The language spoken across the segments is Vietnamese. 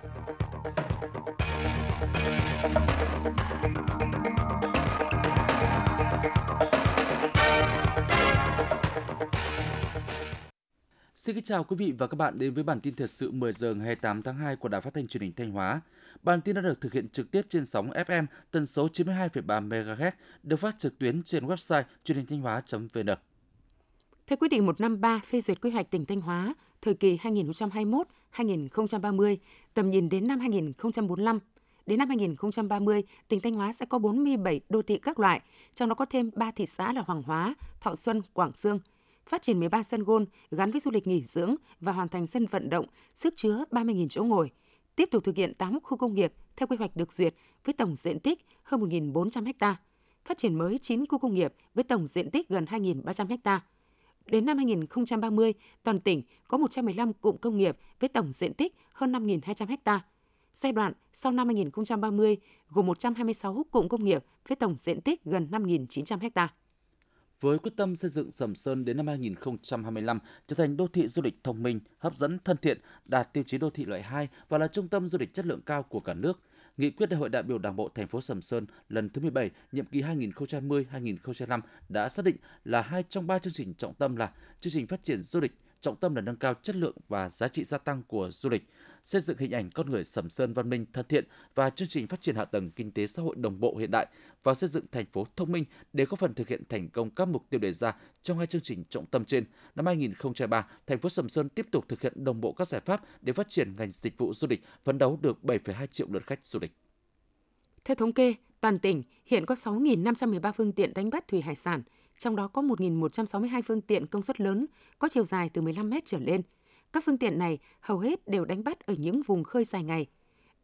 Xin kính chào quý vị và các bạn đến với bản tin thời sự 10 giờ ngày 28 tháng 2 của Đài Phát thanh Truyền hình Thanh Hóa. Bản tin đã được thực hiện trực tiếp trên sóng FM tần số 92,3 MHz, được phát trực tuyến trên website truyền hình thanh hóa.vn. Theo quyết định 153 phê duyệt quy hoạch tỉnh Thanh Hóa thời kỳ 2021-2030, tầm nhìn đến năm 2045, đến năm 2030, tỉnh Thanh Hóa sẽ có 47 đô thị các loại, trong đó có thêm 3 thị xã là Hoàng Hóa, Thọ Xuân, Quảng Dương – phát triển 13 sân gôn gắn với du lịch nghỉ dưỡng và hoàn thành sân vận động sức chứa 30.000 chỗ ngồi. Tiếp tục thực hiện 8 khu công nghiệp theo quy hoạch được duyệt với tổng diện tích hơn 1.400 ha. Phát triển mới 9 khu công nghiệp với tổng diện tích gần 2.300 ha. Đến năm 2030, toàn tỉnh có 115 cụm công nghiệp với tổng diện tích hơn 5.200 ha. Giai đoạn sau năm 2030 gồm 126 cụm công nghiệp với tổng diện tích gần 5.900 ha với quyết tâm xây dựng Sầm Sơn đến năm 2025 trở thành đô thị du lịch thông minh, hấp dẫn, thân thiện, đạt tiêu chí đô thị loại 2 và là trung tâm du lịch chất lượng cao của cả nước. Nghị quyết Đại hội đại biểu Đảng bộ thành phố Sầm Sơn lần thứ 17, nhiệm kỳ 2020-2025 đã xác định là hai trong ba chương trình trọng tâm là chương trình phát triển du lịch, trọng tâm là nâng cao chất lượng và giá trị gia tăng của du lịch, xây dựng hình ảnh con người Sầm Sơn văn minh thân thiện và chương trình phát triển hạ tầng kinh tế xã hội đồng bộ hiện đại và xây dựng thành phố thông minh để góp phần thực hiện thành công các mục tiêu đề ra trong hai chương trình trọng tâm trên. Năm 2003, thành phố Sầm Sơn tiếp tục thực hiện đồng bộ các giải pháp để phát triển ngành dịch vụ du lịch, phấn đấu được 7,2 triệu lượt khách du lịch. Theo thống kê, toàn tỉnh hiện có 6.513 phương tiện đánh bắt thủy hải sản, trong đó có 1.162 phương tiện công suất lớn, có chiều dài từ 15 mét trở lên. Các phương tiện này hầu hết đều đánh bắt ở những vùng khơi dài ngày.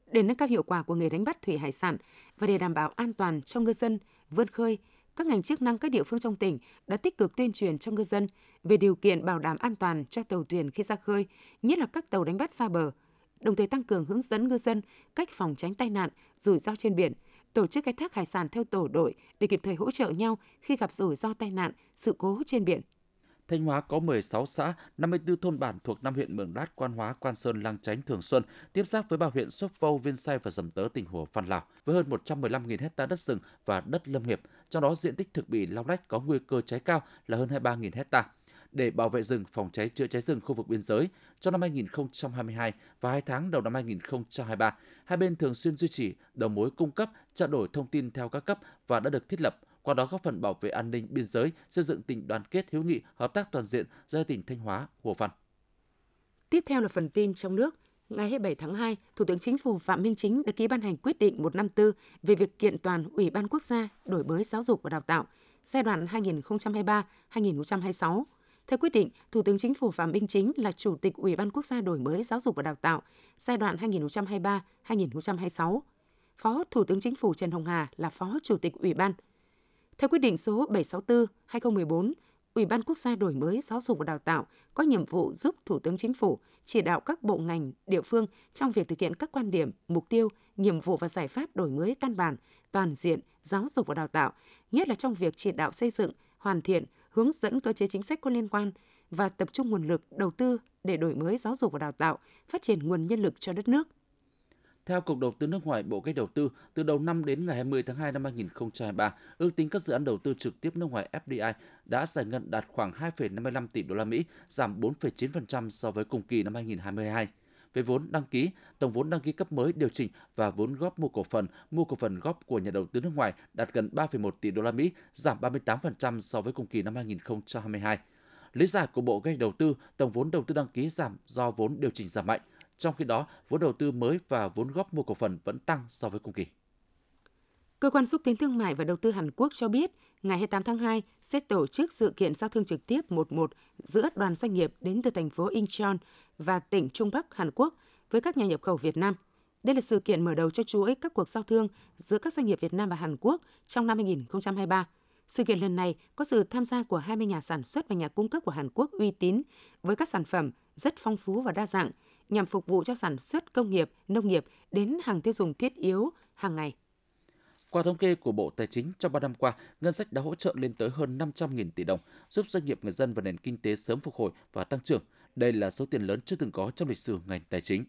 Để nâng cao hiệu quả của nghề đánh bắt thủy hải sản và để đảm bảo an toàn cho ngư dân vươn khơi, các ngành chức năng các địa phương trong tỉnh đã tích cực tuyên truyền cho ngư dân về điều kiện bảo đảm an toàn cho tàu thuyền khi ra khơi, nhất là các tàu đánh bắt xa bờ, đồng thời tăng cường hướng dẫn ngư dân cách phòng tránh tai nạn, rủi ro trên biển – tổ chức khai thác hải sản theo tổ đội để kịp thời hỗ trợ nhau khi gặp rủi ro tai nạn, sự cố trên biển. Thanh Hóa có 16 xã, 54 thôn bản thuộc năm huyện Mường Lát, Quan Hóa, Quan Sơn, Lang Chánh, Thường Xuân, tiếp giáp với ba huyện Sốp Phâu, Viên Sai và Dầm Tớ, tỉnh Hồ Phan Lào, với hơn 115.000 hecta đất rừng và đất lâm nghiệp, trong đó diện tích thực bị lau lách có nguy cơ cháy cao là hơn 23.000 hecta để bảo vệ rừng, phòng cháy chữa cháy rừng khu vực biên giới. Trong năm 2022 và 2 tháng đầu năm 2023, hai bên thường xuyên duy trì đầu mối cung cấp, trao đổi thông tin theo các cấp và đã được thiết lập qua đó góp phần bảo vệ an ninh biên giới, xây dựng tình đoàn kết hữu nghị, hợp tác toàn diện giữa tỉnh Thanh Hóa, Hồ Văn. Tiếp theo là phần tin trong nước. Ngày 27 tháng 2, Thủ tướng Chính phủ Phạm Minh Chính đã ký ban hành quyết định 154 về việc kiện toàn Ủy ban Quốc gia đổi mới giáo dục và đào tạo giai đoạn 2023-2026 theo quyết định, Thủ tướng Chính phủ Phạm Minh Chính là Chủ tịch Ủy ban Quốc gia đổi mới giáo dục và đào tạo giai đoạn 2023-2026. Phó Thủ tướng Chính phủ Trần Hồng Hà là Phó Chủ tịch Ủy ban. Theo quyết định số 764-2014, Ủy ban Quốc gia đổi mới giáo dục và đào tạo có nhiệm vụ giúp Thủ tướng Chính phủ chỉ đạo các bộ ngành, địa phương trong việc thực hiện các quan điểm, mục tiêu, nhiệm vụ và giải pháp đổi mới căn bản, toàn diện giáo dục và đào tạo, nhất là trong việc chỉ đạo xây dựng, hoàn thiện, hướng dẫn cơ chế chính sách có liên quan và tập trung nguồn lực đầu tư để đổi mới giáo dục và đào tạo, phát triển nguồn nhân lực cho đất nước. Theo Cục Đầu tư nước ngoài Bộ Cách Đầu tư, từ đầu năm đến ngày 20 tháng 2 năm 2023, ước tính các dự án đầu tư trực tiếp nước ngoài FDI đã giải ngân đạt khoảng 2,55 tỷ đô la Mỹ, giảm 4,9% so với cùng kỳ năm 2022 về vốn đăng ký, tổng vốn đăng ký cấp mới điều chỉnh và vốn góp mua cổ phần, mua cổ phần góp của nhà đầu tư nước ngoài đạt gần 3,1 tỷ đô la Mỹ, giảm 38% so với cùng kỳ năm 2022. Lý giải của Bộ Kế Đầu tư, tổng vốn đầu tư đăng ký giảm do vốn điều chỉnh giảm mạnh, trong khi đó vốn đầu tư mới và vốn góp mua cổ phần vẫn tăng so với cùng kỳ. Cơ quan xúc tiến thương mại và đầu tư Hàn Quốc cho biết, ngày 28 tháng 2 sẽ tổ chức sự kiện giao thương trực tiếp 11 giữa đoàn doanh nghiệp đến từ thành phố Incheon và tỉnh Trung Bắc Hàn Quốc với các nhà nhập khẩu Việt Nam. Đây là sự kiện mở đầu cho chuỗi các cuộc giao thương giữa các doanh nghiệp Việt Nam và Hàn Quốc trong năm 2023. Sự kiện lần này có sự tham gia của 20 nhà sản xuất và nhà cung cấp của Hàn Quốc uy tín với các sản phẩm rất phong phú và đa dạng nhằm phục vụ cho sản xuất công nghiệp, nông nghiệp đến hàng tiêu dùng thiết yếu hàng ngày. Qua thống kê của Bộ Tài chính, trong 3 năm qua, ngân sách đã hỗ trợ lên tới hơn 500.000 tỷ đồng, giúp doanh nghiệp người dân và nền kinh tế sớm phục hồi và tăng trưởng. Đây là số tiền lớn chưa từng có trong lịch sử ngành tài chính.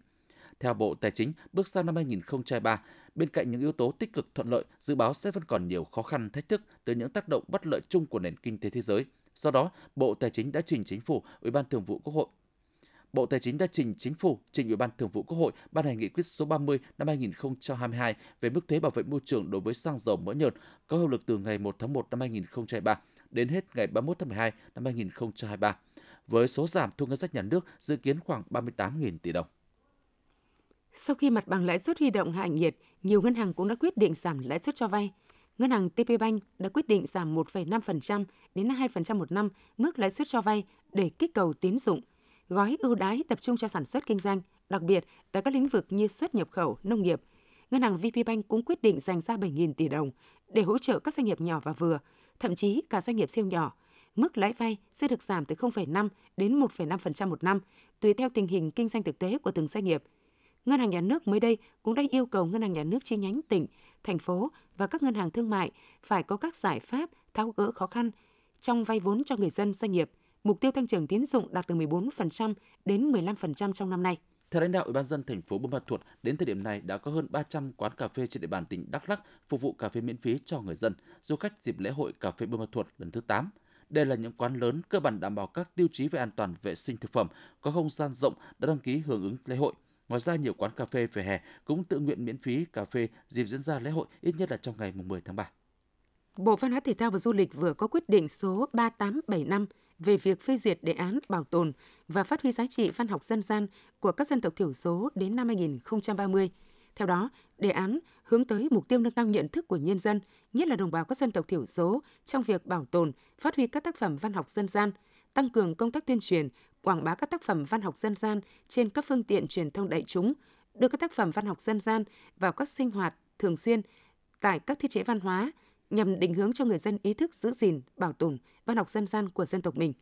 Theo Bộ Tài chính, bước sang năm 2023, bên cạnh những yếu tố tích cực thuận lợi, dự báo sẽ vẫn còn nhiều khó khăn, thách thức từ những tác động bất lợi chung của nền kinh tế thế giới. Do đó, Bộ Tài chính đã trình Chính phủ, Ủy ban Thường vụ Quốc hội Bộ Tài chính đã trình Chính phủ, trình Ủy ban Thường vụ Quốc hội ban hành nghị quyết số 30 năm 2022 về mức thuế bảo vệ môi trường đối với xăng dầu mỡ nhờn có hiệu lực từ ngày 1 tháng 1 năm 2023 đến hết ngày 31 tháng 12 năm 2023, với số giảm thu ngân sách nhà nước dự kiến khoảng 38.000 tỷ đồng. Sau khi mặt bằng lãi suất huy động hạ nhiệt, nhiều ngân hàng cũng đã quyết định giảm lãi suất cho vay. Ngân hàng TP Bank đã quyết định giảm 1,5% đến 2% một năm mức lãi suất cho vay để kích cầu tín dụng. Gói ưu đãi tập trung cho sản xuất kinh doanh, đặc biệt tại các lĩnh vực như xuất nhập khẩu, nông nghiệp. Ngân hàng Vpbank cũng quyết định dành ra 7.000 tỷ đồng để hỗ trợ các doanh nghiệp nhỏ và vừa, thậm chí cả doanh nghiệp siêu nhỏ. Mức lãi vay sẽ được giảm từ 0,5 đến 1,5% một năm, tùy theo tình hình kinh doanh thực tế của từng doanh nghiệp – Ngân hàng Nhà nước mới đây cũng đã yêu cầu Ngân hàng Nhà nước chi nhánh tỉnh, thành phố và các ngân hàng thương mại phải có các giải pháp tháo gỡ khó khăn trong vay vốn cho người dân doanh nghiệp. Mục tiêu tăng trưởng tín dụng đạt từ 14% đến 15% trong năm nay. Theo lãnh đạo Ủy ban dân thành phố Buôn Ma Thuột, đến thời điểm này đã có hơn 300 quán cà phê trên địa bàn tỉnh Đắk Lắk phục vụ cà phê miễn phí cho người dân, du khách dịp lễ hội cà phê Buôn Ma Thuột lần thứ 8. Đây là những quán lớn cơ bản đảm bảo các tiêu chí về an toàn vệ sinh thực phẩm, có không gian rộng đã đăng ký hưởng ứng lễ hội. Ngoài ra, nhiều quán cà phê về hè cũng tự nguyện miễn phí cà phê dịp diễn ra lễ hội ít nhất là trong ngày 10 tháng 3. Bộ Văn hóa Thể thao và Du lịch vừa có quyết định số 3875 về việc phê duyệt đề án bảo tồn và phát huy giá trị văn học dân gian của các dân tộc thiểu số đến năm 2030. Theo đó, đề án hướng tới mục tiêu nâng cao nhận thức của nhân dân, nhất là đồng bào các dân tộc thiểu số trong việc bảo tồn, phát huy các tác phẩm văn học dân gian, tăng cường công tác tuyên truyền, quảng bá các tác phẩm văn học dân gian trên các phương tiện truyền thông đại chúng, đưa các tác phẩm văn học dân gian vào các sinh hoạt thường xuyên tại các thiết chế văn hóa nhằm định hướng cho người dân ý thức giữ gìn, bảo tồn văn học dân gian của dân tộc mình.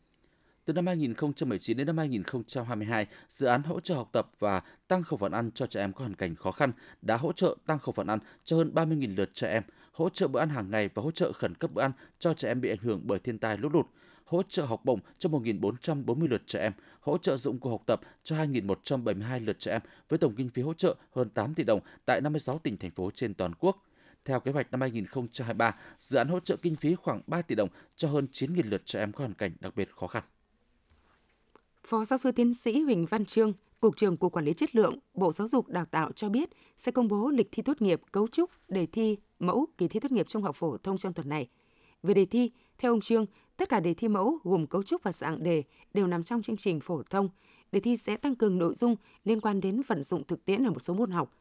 Từ năm 2019 đến năm 2022, dự án hỗ trợ học tập và tăng khẩu phần ăn cho trẻ em có hoàn cảnh khó khăn đã hỗ trợ tăng khẩu phần ăn cho hơn 30.000 lượt trẻ em, hỗ trợ bữa ăn hàng ngày và hỗ trợ khẩn cấp bữa ăn cho trẻ em bị ảnh hưởng bởi thiên tai lũ lụt hỗ trợ học bổng cho 1.440 lượt trẻ em, hỗ trợ dụng cụ học tập cho 2.172 lượt trẻ em với tổng kinh phí hỗ trợ hơn 8 tỷ đồng tại 56 tỉnh thành phố trên toàn quốc. Theo kế hoạch năm 2023, dự án hỗ trợ kinh phí khoảng 3 tỷ đồng cho hơn 9.000 lượt trẻ em có hoàn cảnh đặc biệt khó khăn. Phó giáo sư tiến sĩ Huỳnh Văn Trương, Cục trưởng Cục Quản lý Chất lượng, Bộ Giáo dục Đào tạo cho biết sẽ công bố lịch thi tốt nghiệp, cấu trúc, đề thi, mẫu kỳ thi tốt nghiệp trung học phổ thông trong tuần này. Về đề thi, theo ông Trương, tất cả đề thi mẫu gồm cấu trúc và dạng đề đều nằm trong chương trình phổ thông. Đề thi sẽ tăng cường nội dung liên quan đến vận dụng thực tiễn ở một số môn học.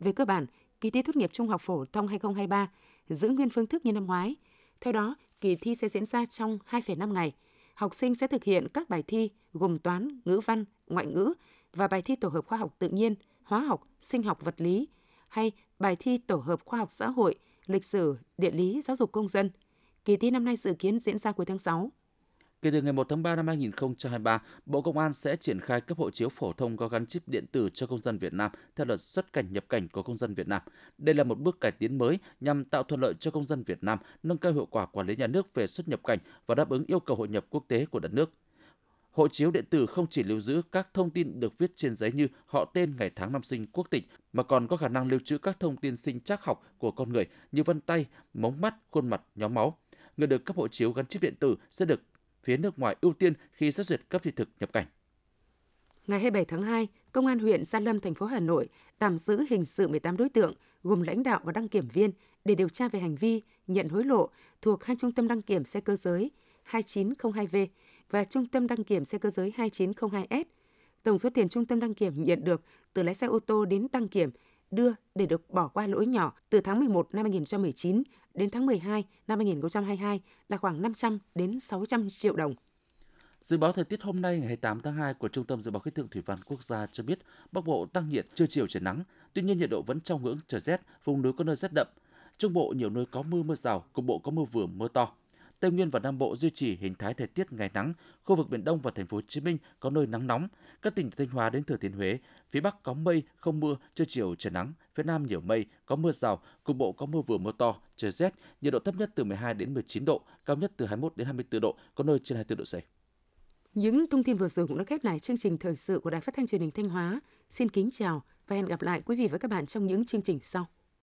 Về cơ bản, kỳ thi tốt nghiệp trung học phổ thông 2023 giữ nguyên phương thức như năm ngoái. Theo đó, kỳ thi sẽ diễn ra trong 2,5 ngày. Học sinh sẽ thực hiện các bài thi gồm toán, ngữ văn, ngoại ngữ và bài thi tổ hợp khoa học tự nhiên, hóa học, sinh học vật lý hay bài thi tổ hợp khoa học xã hội, lịch sử, địa lý, giáo dục công dân – Kỳ thi năm nay dự kiến diễn ra cuối tháng 6. Kể từ ngày 1 tháng 3 năm 2023, Bộ Công an sẽ triển khai cấp hộ chiếu phổ thông có gắn chip điện tử cho công dân Việt Nam theo luật xuất cảnh nhập cảnh của công dân Việt Nam. Đây là một bước cải tiến mới nhằm tạo thuận lợi cho công dân Việt Nam, nâng cao hiệu quả quản lý nhà nước về xuất nhập cảnh và đáp ứng yêu cầu hội nhập quốc tế của đất nước. Hộ chiếu điện tử không chỉ lưu giữ các thông tin được viết trên giấy như họ tên, ngày tháng năm sinh, quốc tịch, mà còn có khả năng lưu trữ các thông tin sinh trắc học của con người như vân tay, móng mắt, khuôn mặt, nhóm máu người được cấp hộ chiếu gắn chip điện tử sẽ được phía nước ngoài ưu tiên khi xét duyệt cấp thị thực nhập cảnh. Ngày 27 tháng 2, Công an huyện Gia Lâm, thành phố Hà Nội tạm giữ hình sự 18 đối tượng gồm lãnh đạo và đăng kiểm viên để điều tra về hành vi nhận hối lộ thuộc hai trung tâm đăng kiểm xe cơ giới 2902V và trung tâm đăng kiểm xe cơ giới 2902S. Tổng số tiền trung tâm đăng kiểm nhận được từ lái xe ô tô đến đăng kiểm đưa để được bỏ qua lỗi nhỏ từ tháng 11 năm 2019 đến tháng 12 năm 2022 là khoảng 500 đến 600 triệu đồng. Dự báo thời tiết hôm nay ngày 28 tháng 2 của Trung tâm Dự báo Khí tượng Thủy văn Quốc gia cho biết Bắc Bộ tăng nhiệt trưa chiều trời nắng, tuy nhiên nhiệt độ vẫn trong ngưỡng trời rét, vùng núi có nơi rét đậm. Trung Bộ nhiều nơi có mưa mưa rào, cục bộ có mưa vừa mưa to. Tây Nguyên và Nam Bộ duy trì hình thái thời tiết ngày nắng, khu vực miền Đông và thành phố Hồ Chí Minh có nơi nắng nóng. Các tỉnh Thanh Hóa đến Thừa Thiên Huế, phía Bắc có mây, không mưa, trưa chiều trời nắng, phía Nam nhiều mây, có mưa rào, cục bộ có mưa vừa mưa to, trời rét, nhiệt độ thấp nhất từ 12 đến 19 độ, cao nhất từ 21 đến 24 độ, có nơi trên 24 độ C. Những thông tin vừa rồi cũng đã khép lại chương trình thời sự của Đài Phát thanh Truyền hình Thanh Hóa. Xin kính chào và hẹn gặp lại quý vị và các bạn trong những chương trình sau.